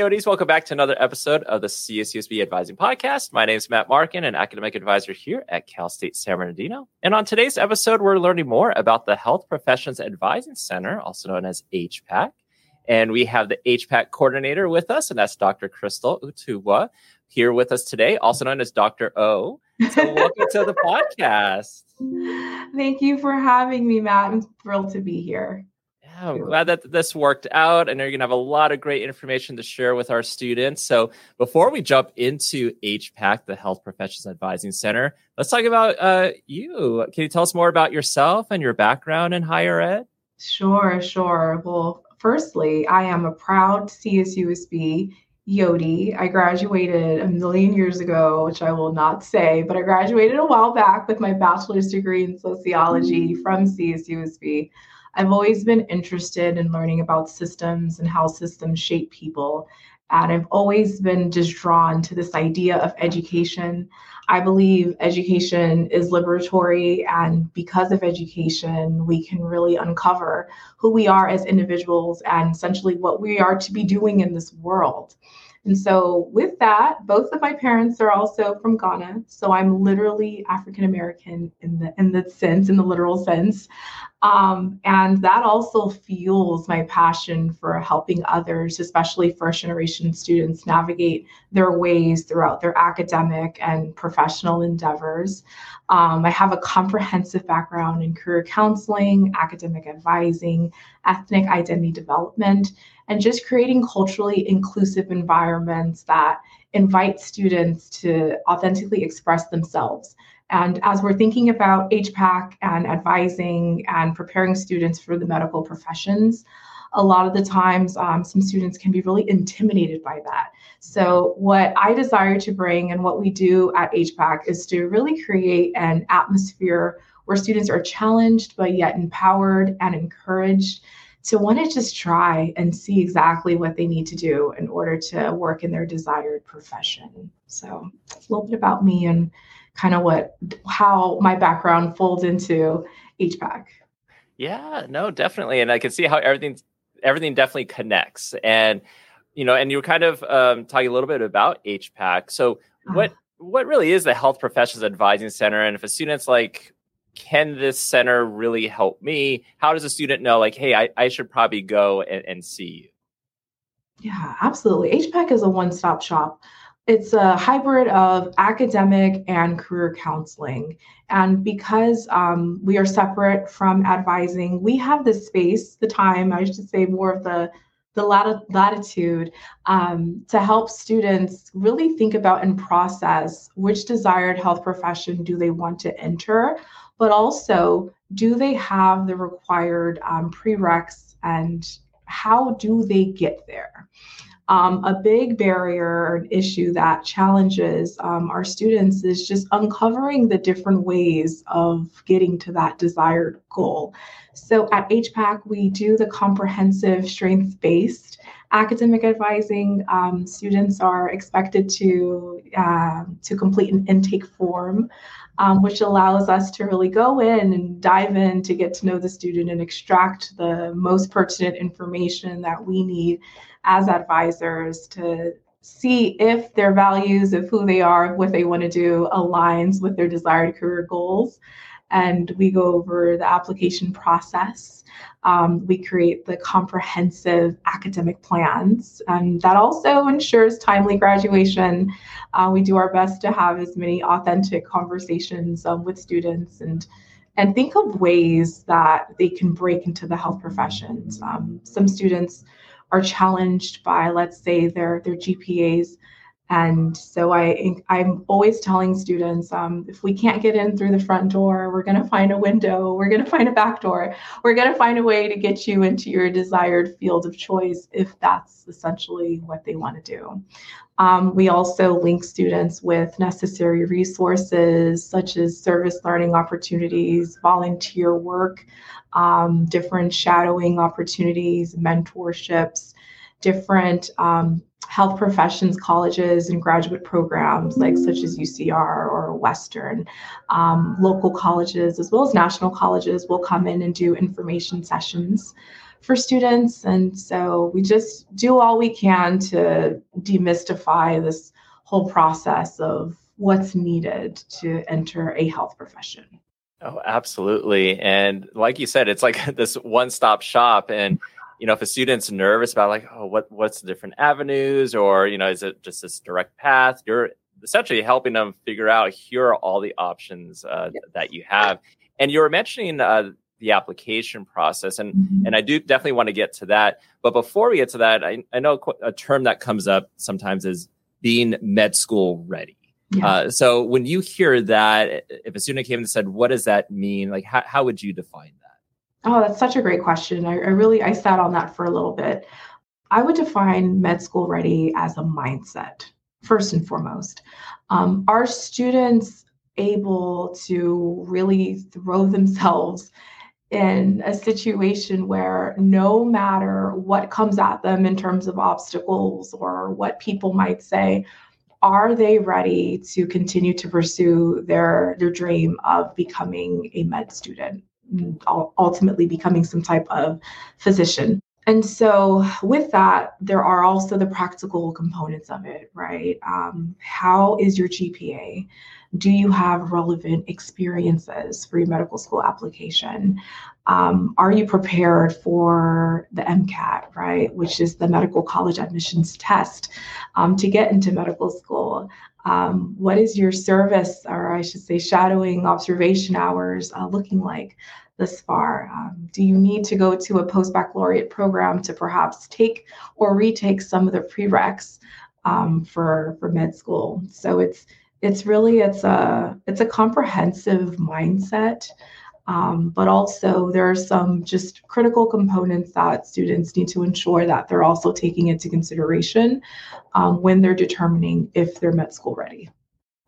Yoties, welcome back to another episode of the CSUSB Advising Podcast. My name is Matt Markin, an academic advisor here at Cal State San Bernardino. And on today's episode, we're learning more about the Health Professions Advising Center, also known as HPAC. And we have the HPAC coordinator with us, and that's Dr. Crystal Utuwa here with us today, also known as Dr. O. So welcome to the podcast. Thank you for having me, Matt. I'm thrilled to be here. I'm glad that this worked out. I know you're going to have a lot of great information to share with our students. So, before we jump into HPAC, the Health Professions Advising Center, let's talk about uh, you. Can you tell us more about yourself and your background in higher ed? Sure, sure. Well, firstly, I am a proud CSUSB Yotie. I graduated a million years ago, which I will not say, but I graduated a while back with my bachelor's degree in sociology mm-hmm. from CSUSB. I've always been interested in learning about systems and how systems shape people. And I've always been just drawn to this idea of education. I believe education is liberatory, and because of education, we can really uncover who we are as individuals and essentially what we are to be doing in this world. And so, with that, both of my parents are also from Ghana. So I'm literally African American in the in the sense, in the literal sense. Um, and that also fuels my passion for helping others, especially first generation students, navigate their ways throughout their academic and professional endeavors. Um, I have a comprehensive background in career counseling, academic advising, ethnic identity development, and just creating culturally inclusive environments that invite students to authentically express themselves and as we're thinking about HPAC and advising and preparing students for the medical professions, a lot of the times um, some students can be really intimidated by that. So, what I desire to bring and what we do at HPAC is to really create an atmosphere where students are challenged but yet empowered and encouraged to want to just try and see exactly what they need to do in order to work in their desired profession. So, a little bit about me and kind of what how my background folds into HPAC. Yeah, no, definitely, and I can see how everything everything definitely connects, and you know, and you were kind of um, talking a little bit about HPAC. So, uh-huh. what what really is the Health Professions Advising Center, and if a student's like, can this center really help me? How does a student know, like, hey, I, I should probably go and, and see you? Yeah, absolutely. HPAC is a one stop shop it's a hybrid of academic and career counseling. And because um, we are separate from advising, we have the space, the time, I should say more of the the latitude um, to help students really think about and process which desired health profession do they want to enter, but also do they have the required um, prereqs and how do they get there? Um, a big barrier an issue that challenges um, our students is just uncovering the different ways of getting to that desired goal. So at HPAC, we do the comprehensive strengths based academic advising. Um, students are expected to, uh, to complete an intake form. Um, which allows us to really go in and dive in to get to know the student and extract the most pertinent information that we need as advisors to see if their values of who they are, what they want to do aligns with their desired career goals. And we go over the application process. Um, we create the comprehensive academic plans, and that also ensures timely graduation. Uh, we do our best to have as many authentic conversations um, with students and and think of ways that they can break into the health professions. Um, some students are challenged by, let's say, their their GPAs. And so I, I'm always telling students, um, if we can't get in through the front door, we're going to find a window, we're going to find a back door, we're going to find a way to get you into your desired field of choice if that's essentially what they want to do. Um, we also link students with necessary resources such as service learning opportunities, volunteer work, um, different shadowing opportunities, mentorships, different um, health professions colleges and graduate programs like such as UCR or Western. Um, local colleges as well as national colleges will come in and do information sessions for students. And so we just do all we can to demystify this whole process of what's needed to enter a health profession. Oh, absolutely. And like you said, it's like this one-stop shop. And you know, if a student's nervous about like, oh, what what's the different avenues, or you know, is it just this direct path? You're essentially helping them figure out here are all the options uh, yep. that you have. And you were mentioning uh, the application process, and mm-hmm. and I do definitely want to get to that. But before we get to that, I, I know a term that comes up sometimes is being med school ready. Yeah. Uh, so when you hear that, if a student came and said, "What does that mean?" Like, how how would you define? Oh, that's such a great question. I, I really I sat on that for a little bit. I would define med school ready as a mindset first and foremost. Um, are students able to really throw themselves in a situation where no matter what comes at them in terms of obstacles or what people might say, are they ready to continue to pursue their their dream of becoming a med student ultimately becoming some type of physician and so with that there are also the practical components of it right um, how is your gpa do you have relevant experiences for your medical school application? Um, are you prepared for the MCAT, right, which is the medical college admissions test um, to get into medical school? Um, what is your service, or I should say, shadowing observation hours uh, looking like this far? Um, do you need to go to a post baccalaureate program to perhaps take or retake some of the prereqs um, for for med school? So it's it's really it's a it's a comprehensive mindset um, but also there are some just critical components that students need to ensure that they're also taking into consideration um, when they're determining if they're med school ready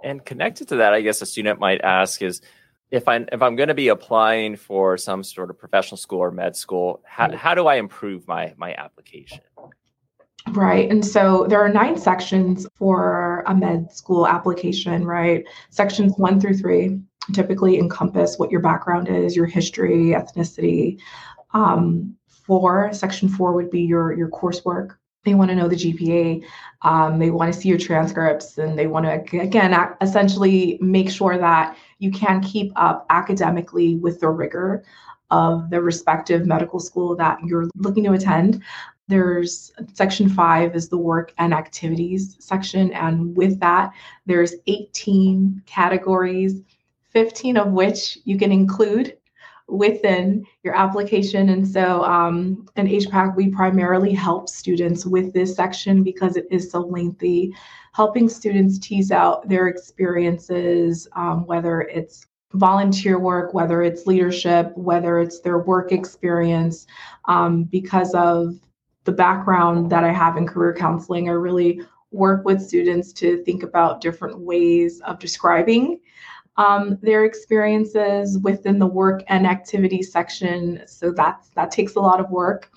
and connected to that i guess a student might ask is if i'm if i'm going to be applying for some sort of professional school or med school how, how do i improve my my application Right. And so there are nine sections for a med school application, right? Sections one through three typically encompass what your background is, your history, ethnicity. Um, four, section four would be your your coursework. They want to know the GPA. Um, they want to see your transcripts, and they want to again essentially make sure that you can keep up academically with the rigor of the respective medical school that you're looking to attend. There's section five is the work and activities section. And with that, there's 18 categories, 15 of which you can include within your application. And so um, in HPAC, we primarily help students with this section because it is so lengthy, helping students tease out their experiences, um, whether it's volunteer work, whether it's leadership, whether it's their work experience, um, because of the background that I have in career counseling, I really work with students to think about different ways of describing um, their experiences within the work and activity section. So that's that takes a lot of work.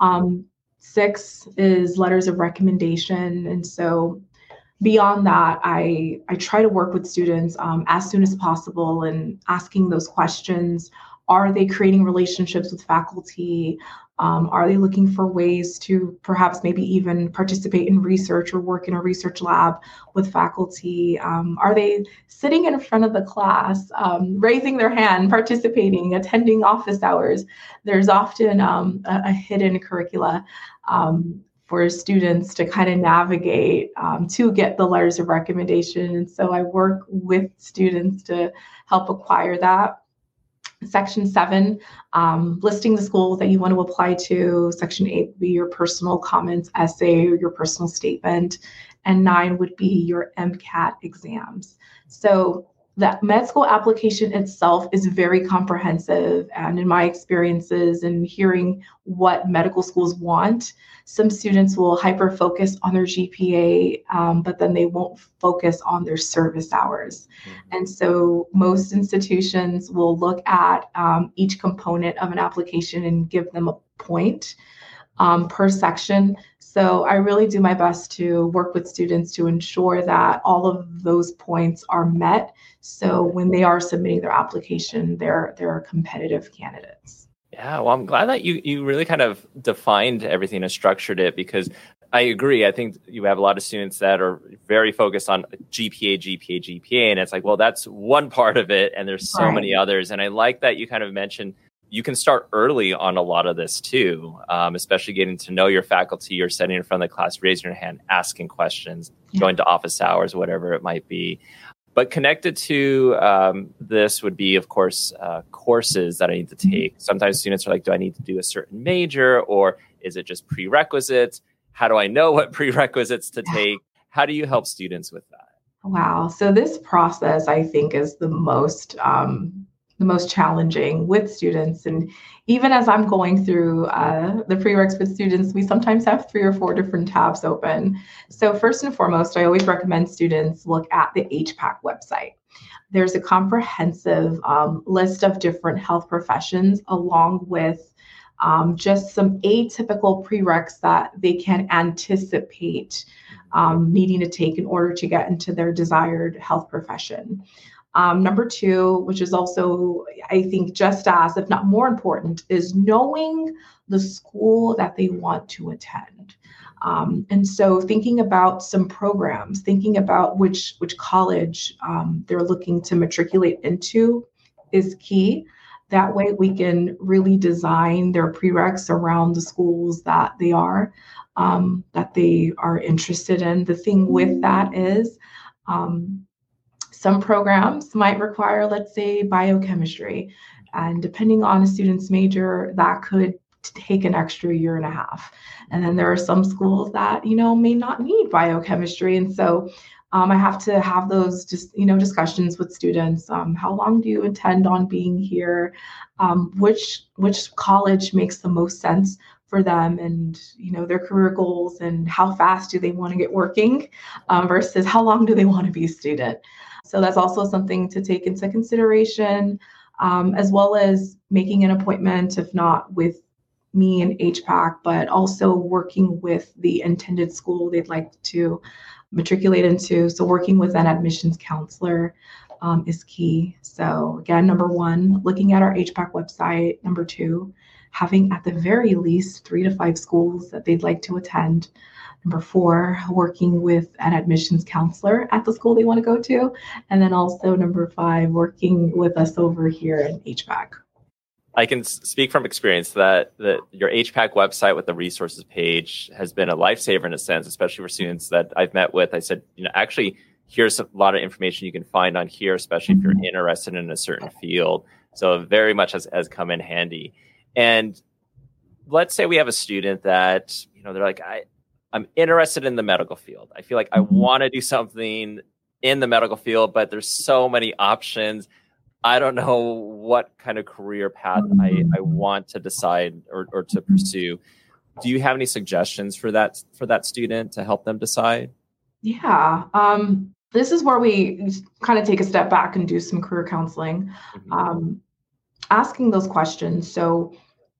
Um, six is letters of recommendation, and so beyond that, I I try to work with students um, as soon as possible and asking those questions. Are they creating relationships with faculty? Um, are they looking for ways to perhaps maybe even participate in research or work in a research lab with faculty? Um, are they sitting in front of the class, um, raising their hand, participating, attending office hours? There's often um, a, a, hidden curricula um, for students to kind of navigate um, to get the letters of recommendation. And so I work with students to help acquire that. Section seven, um, listing the schools that you want to apply to. Section eight would be your personal comments essay or your personal statement. And nine would be your MCAT exams. So that med school application itself is very comprehensive. And in my experiences and hearing what medical schools want, some students will hyper focus on their GPA, um, but then they won't focus on their service hours. Mm-hmm. And so most institutions will look at um, each component of an application and give them a point um, per section So I really do my best to work with students to ensure that all of those points are met. So when they are submitting their application, they're they're competitive candidates. Yeah, well, I'm glad that you you really kind of defined everything and structured it because I agree. I think you have a lot of students that are very focused on GPA, GPA, GPA, and it's like, well, that's one part of it, and there's so right. many others. And I like that you kind of mentioned you can start early on a lot of this too, um, especially getting to know your faculty. You're sitting in front of the class, raising your hand, asking questions, yeah. going to office hours, whatever it might be. But connected to um, this would be, of course, uh, courses that I need to mm-hmm. take. Sometimes students are like, do I need to do a certain major or is it just prerequisites? How do I know what prerequisites to take? How do you help students with that? Wow. So this process, I think, is the most um, the most challenging with students. And even as I'm going through uh, the prereqs with students, we sometimes have three or four different tabs open. So first and foremost, I always recommend students look at the HPAC website. There's a comprehensive um, list of different health professions along with um, just some atypical prereqs that they can anticipate um, needing to take in order to get into their desired health profession. Um, number two, which is also, I think, just as, if not more important, is knowing the school that they want to attend. Um, and so thinking about some programs, thinking about which which college um, they're looking to matriculate into is key. That way, we can really design their prereqs around the schools that they are um, that they are interested in. The thing with that is um, some programs might require, let's say, biochemistry. And depending on a student's major, that could take an extra year and a half. And then there are some schools that, you know, may not need biochemistry. And so um, I have to have those just you know discussions with students. Um, how long do you intend on being here? Um, which which college makes the most sense for them, and you know their career goals, and how fast do they want to get working, um, versus how long do they want to be a student. So that's also something to take into consideration, um, as well as making an appointment, if not with me and HPAC, but also working with the intended school they'd like to matriculate into. So working with an admissions counselor um, is key. So again, number one, looking at our HPAC website. Number two, having at the very least three to five schools that they'd like to attend. Number four, working with an admissions counselor at the school they want to go to. And then also number five, working with us over here in HPAC. I can speak from experience that that your HPAC website with the resources page has been a lifesaver in a sense, especially for students that I've met with. I said, you know, actually, here's a lot of information you can find on here, especially if you're mm-hmm. interested in a certain field. So very much has, has come in handy. And let's say we have a student that, you know, they're like, I, I'm interested in the medical field. I feel like I mm-hmm. want to do something in the medical field, but there's so many options I don't know what kind of career path I, I mm. want to decide or, or to pursue. Do you have any suggestions for that for that student to help them decide? Yeah. Um, this is where we kind of take a step back and do some career counseling, mm-hmm. um, asking those questions. So,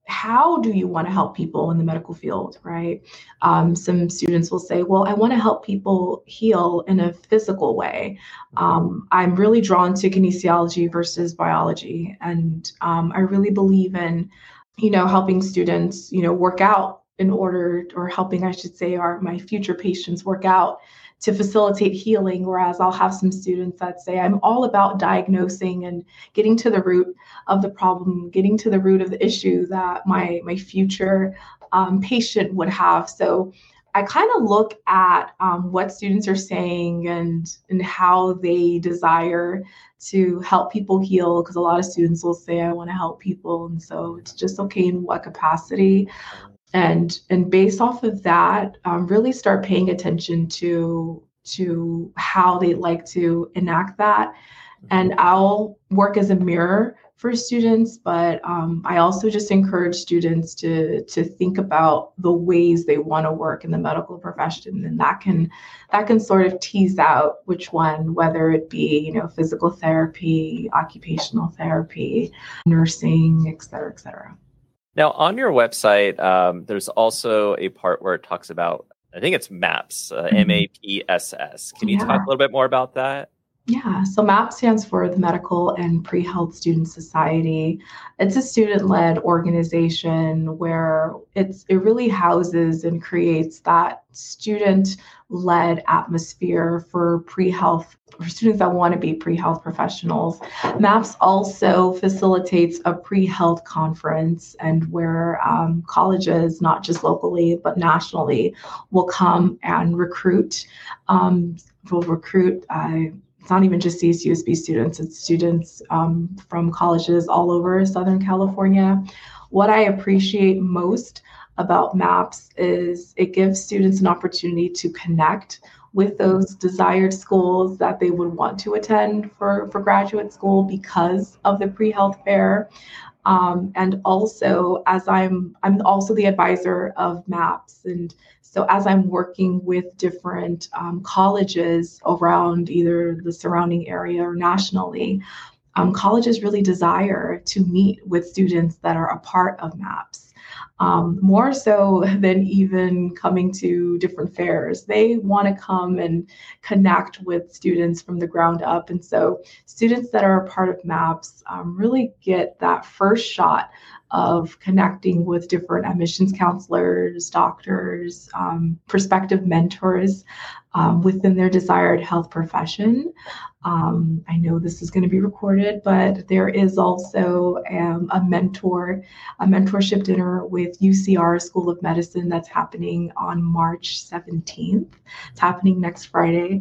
how do you want to help people in the medical field, right? Um, some students will say, well, I want to help people heal in a physical way. Um, I'm really drawn to kinesiology versus biology. And um, I really believe in, you know, helping students, you know, work out in order, or helping, I should say, our my future patients work out to facilitate healing. Whereas I'll have some students that say, I'm all about diagnosing and getting to the root of the problem, getting to the root of the issue that my, my future um, patient would have. So I kind of look at um, what students are saying and and how they desire to help people heal because a lot of students will say I want to help people and so it's just okay in what capacity and and based off of that um, really start paying attention to to how they like to enact that. And mm-hmm. i'll work as a mirror for students but um, i also just encourage students to to think about the ways they want to work in the medical profession. And that can that can sort of tease out which one whether it be you know physical therapy occupational therapy nursing et cetera et cetera Now, on your website, um, there's also a part where it talks about, I think it's MAPS, uh, mm-hmm. M A P S S. Can you yeah. talk a little bit more about that? Yeah, so MAP stands for the Medical and Pre Health Student Society. It's a student led organization where it's, it really houses and creates that student led atmosphere for pre health, for students that want to be pre health professionals. MAPS also facilitates a pre health conference and where um, colleges, not just locally, but nationally, will come and recruit. Um, will recruit. Uh, it's not even just CSUSB students, it's students um, from colleges all over Southern California. What I appreciate most about MAPS is it gives students an opportunity to connect with those desired schools that they would want to attend for, for graduate school because of the pre-health fair. Um, and also as I'm I'm also the advisor of MAPS and so as I'm working with different um, colleges around either the surrounding area or nationally, um, colleges really desire to meet with students that are a part of MAPS. Um, more so than even coming to different fairs. They want to come and connect with students from the ground up. And so, students that are a part of MAPS um, really get that first shot of connecting with different admissions counselors, doctors, um, prospective mentors um, within their desired health profession. Um, I know this is going to be recorded, but there is also um, a mentor, a mentorship dinner with UCR School of Medicine that's happening on March 17th. It's happening next Friday.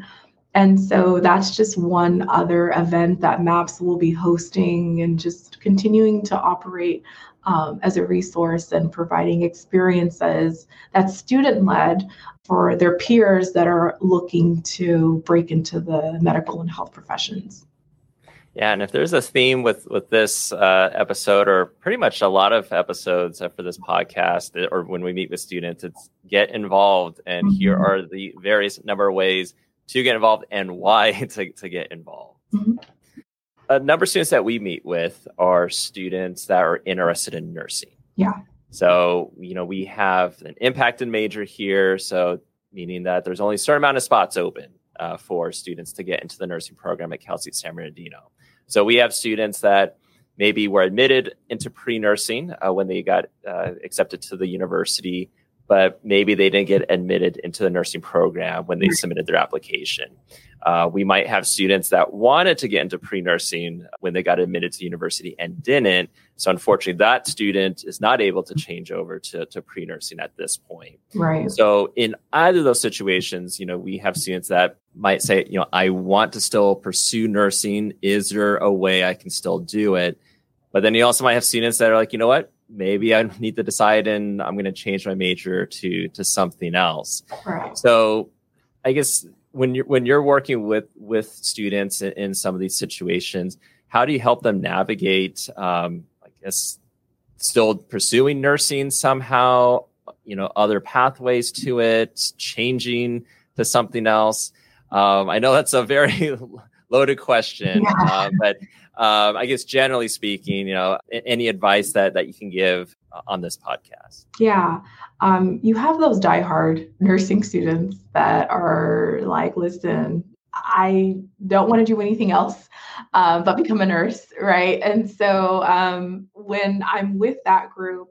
And so that's just one other event that MAPS will be hosting and just continuing to operate um, as a resource and providing experiences that's student led for their peers that are looking to break into the medical and health professions. Yeah, and if there's a theme with with this uh, episode, or pretty much a lot of episodes for this podcast, or when we meet with students, it's get involved, and mm-hmm. here are the various number of ways to get involved and why to, to get involved. Mm-hmm a number of students that we meet with are students that are interested in nursing. Yeah. So, you know, we have an impacted major here. So, meaning that there's only a certain amount of spots open uh, for students to get into the nursing program at Cal State San Bernardino. So, we have students that maybe were admitted into pre nursing uh, when they got uh, accepted to the university, but maybe they didn't get admitted into the nursing program when they submitted their application. Uh, we might have students that wanted to get into pre nursing when they got admitted to university and didn't. So, unfortunately, that student is not able to change over to, to pre nursing at this point. Right. So, in either of those situations, you know, we have students that might say, you know, I want to still pursue nursing. Is there a way I can still do it? But then you also might have students that are like, you know what? Maybe I need to decide and I'm going to change my major to to something else. Right. So, I guess when you're when you're working with with students in, in some of these situations, how do you help them navigate? Um, I guess still pursuing nursing somehow, you know, other pathways to it, changing to something else. Um, I know that's a very loaded question, yeah. uh, but um, I guess generally speaking, you know, any advice that that you can give on this podcast? Yeah, um, you have those diehard nursing students that are like, listen, I don't want to do anything else uh, but become a nurse, right? And so um, when I'm with that group,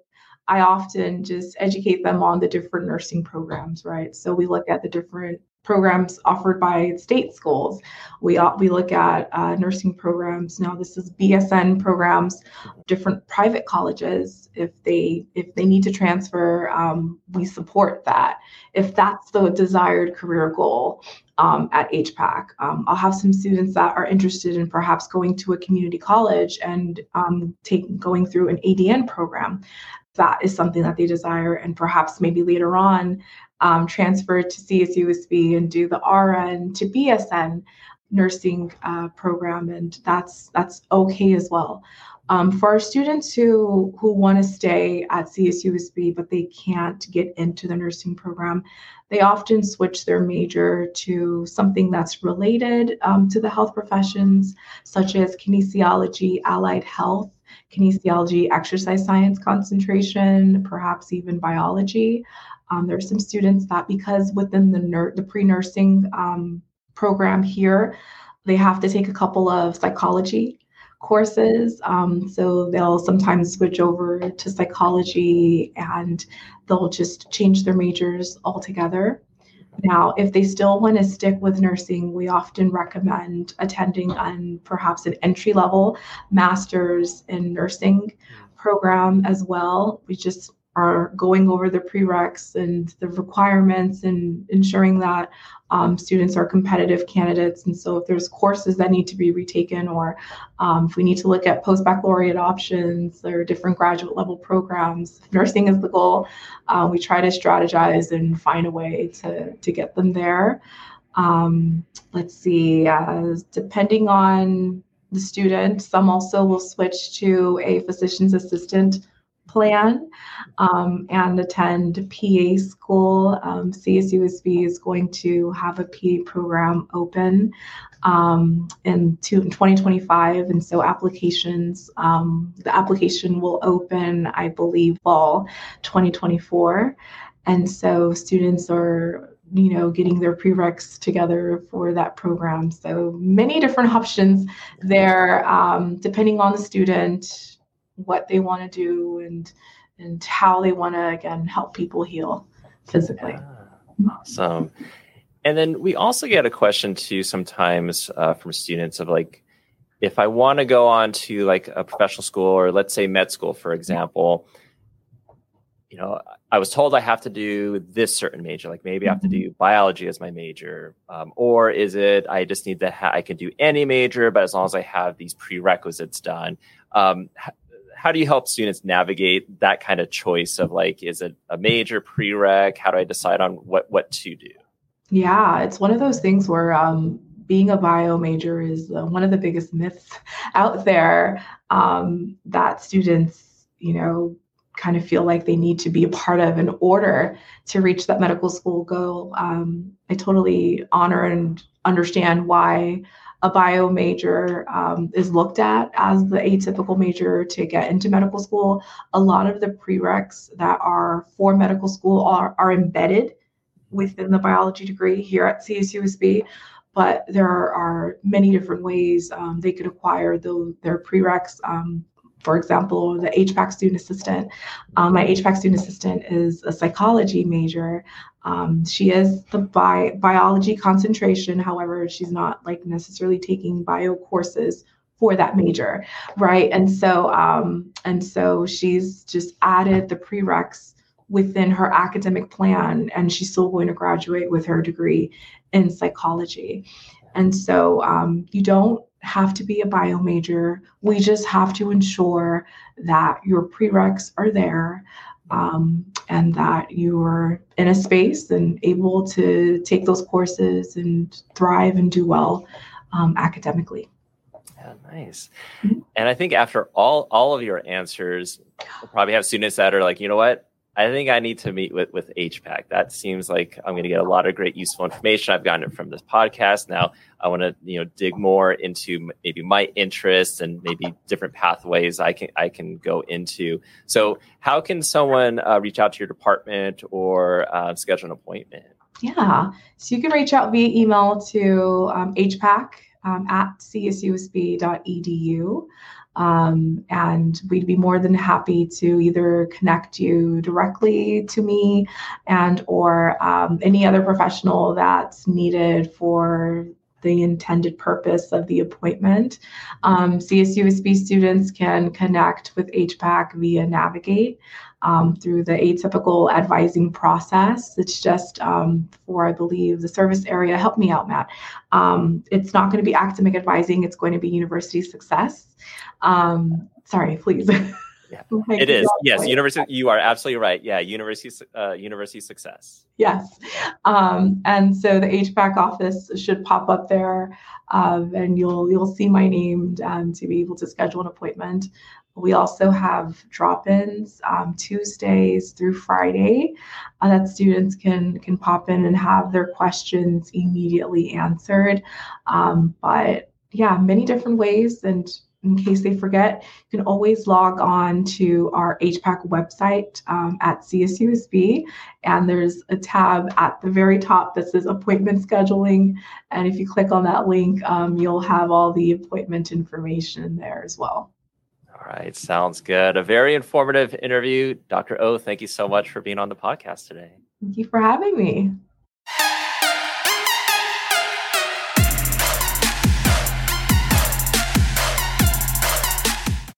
I often just educate them on the different nursing programs, right? So we look at the different programs offered by state schools. We we look at uh, nursing programs. Now this is BSN programs, different private colleges. If they if they need to transfer, um, we support that. If that's the desired career goal um, at HPAC, um, I'll have some students that are interested in perhaps going to a community college and um, taking going through an ADN program that is something that they desire and perhaps maybe later on um, transfer to CSUSB and do the RN to BSN nursing uh, program, and that's that's okay as well. Um, for our students who who want to stay at CSUSB but they can't get into the nursing program, they often switch their major to something that's related um, to the health professions, such as kinesiology, allied health, kinesiology, exercise science concentration, perhaps even biology. Um, there are some students that because within the the pre-nursing um, program here, they have to take a couple of psychology courses. Um, so they'll sometimes switch over to psychology and they'll just change their majors altogether. Now, if they still want to stick with nursing, we often recommend attending on perhaps an entry level master's in nursing hmm. program as well. We just are going over the prereqs and the requirements and ensuring that um, students are competitive candidates. And so, if there's courses that need to be retaken, or um, if we need to look at post baccalaureate options or different graduate level programs, nursing is the goal. Uh, we try to strategize and find a way to, to get them there. Um, let's see, uh, depending on the student, some also will switch to a physician's assistant plan um, and attend PA school. Um, CSUSB is going to have a PA program open um, in, in 2025. And so applications, um, the application will open, I believe, fall 2024. And so students are you know getting their prereqs together for that program so many different options there um, depending on the student what they want to do and and how they want to again help people heal physically. Yeah. Awesome. And then we also get a question too sometimes uh, from students of like, if I want to go on to like a professional school or let's say med school, for example, you know, I was told I have to do this certain major, like maybe I have to mm-hmm. do biology as my major, um, or is it I just need to ha- I can do any major, but as long as I have these prerequisites done. Um, how do you help students navigate that kind of choice of like is it a major prereq? How do i decide on what what to do? Yeah it's one of those things where um, being a bio major is uh, one of the biggest myths out there um, that students you know kind of feel like they need to be a part of in order to reach that medical school goal. Um, i totally honor and understand why a bio major um, is looked at as the atypical major to get into medical school. A lot of the prereqs that are for medical school are, are embedded within the biology degree here at CSUSB, but there are, many different ways um, they could acquire the, their prereqs. Um, for example, the HPAC student assistant. Um, my HPAC student assistant is a psychology major. Um, she is the bi- biology concentration. However, she's not like necessarily taking bio courses for that major, right? And so, um, and so she's just added the prereqs within her academic plan, and she's still going to graduate with her degree in psychology. And so, um, you don't have to be a bio major. We just have to ensure that your prereqs are there um, and that you're in a space and able to take those courses and thrive and do well um, academically. Yeah, nice. Mm-hmm. And I think after all all of your answers, we'll probably have students that are like, you know what, I think I need to meet with with HPAC. That seems like I'm going to get a lot of great useful information. I've gotten it from this podcast. Now I want to you know dig more into maybe my interests and maybe different pathways I can I can go into. So how can someone uh, reach out to your department or uh, schedule an appointment? Yeah, so you can reach out via email to um, HPAC um, at csusb.edu. Um, and we'd be more than happy to either connect you directly to me and or um, any other professional that's needed for the intended purpose of the appointment. Um, CSUSB students can connect with HPAC via Navigate um, through the atypical advising process. It's just um, for, I believe, the service area. Help me out, Matt. Um, it's not going to be academic advising, it's going to be university success. Um, sorry, please. Yeah, it is. Yes, university. You are absolutely right. Yeah, university. Uh, university success. Yes, um, and so the HPAC office should pop up there, um, and you'll you'll see my name um, to be able to schedule an appointment. We also have drop-ins um, Tuesdays through Friday uh, that students can can pop in and have their questions immediately answered. Um, but yeah, many different ways, and in case they forget, you can always log on to our HPAC website um, at CSUSB, and there's a tab at the very top that says appointment scheduling. And if you click on that link, um, you'll have all the appointment information there as well. All right, sounds good. A very informative interview. Dr. O, thank you so much for being on the podcast today. Thank you for having me.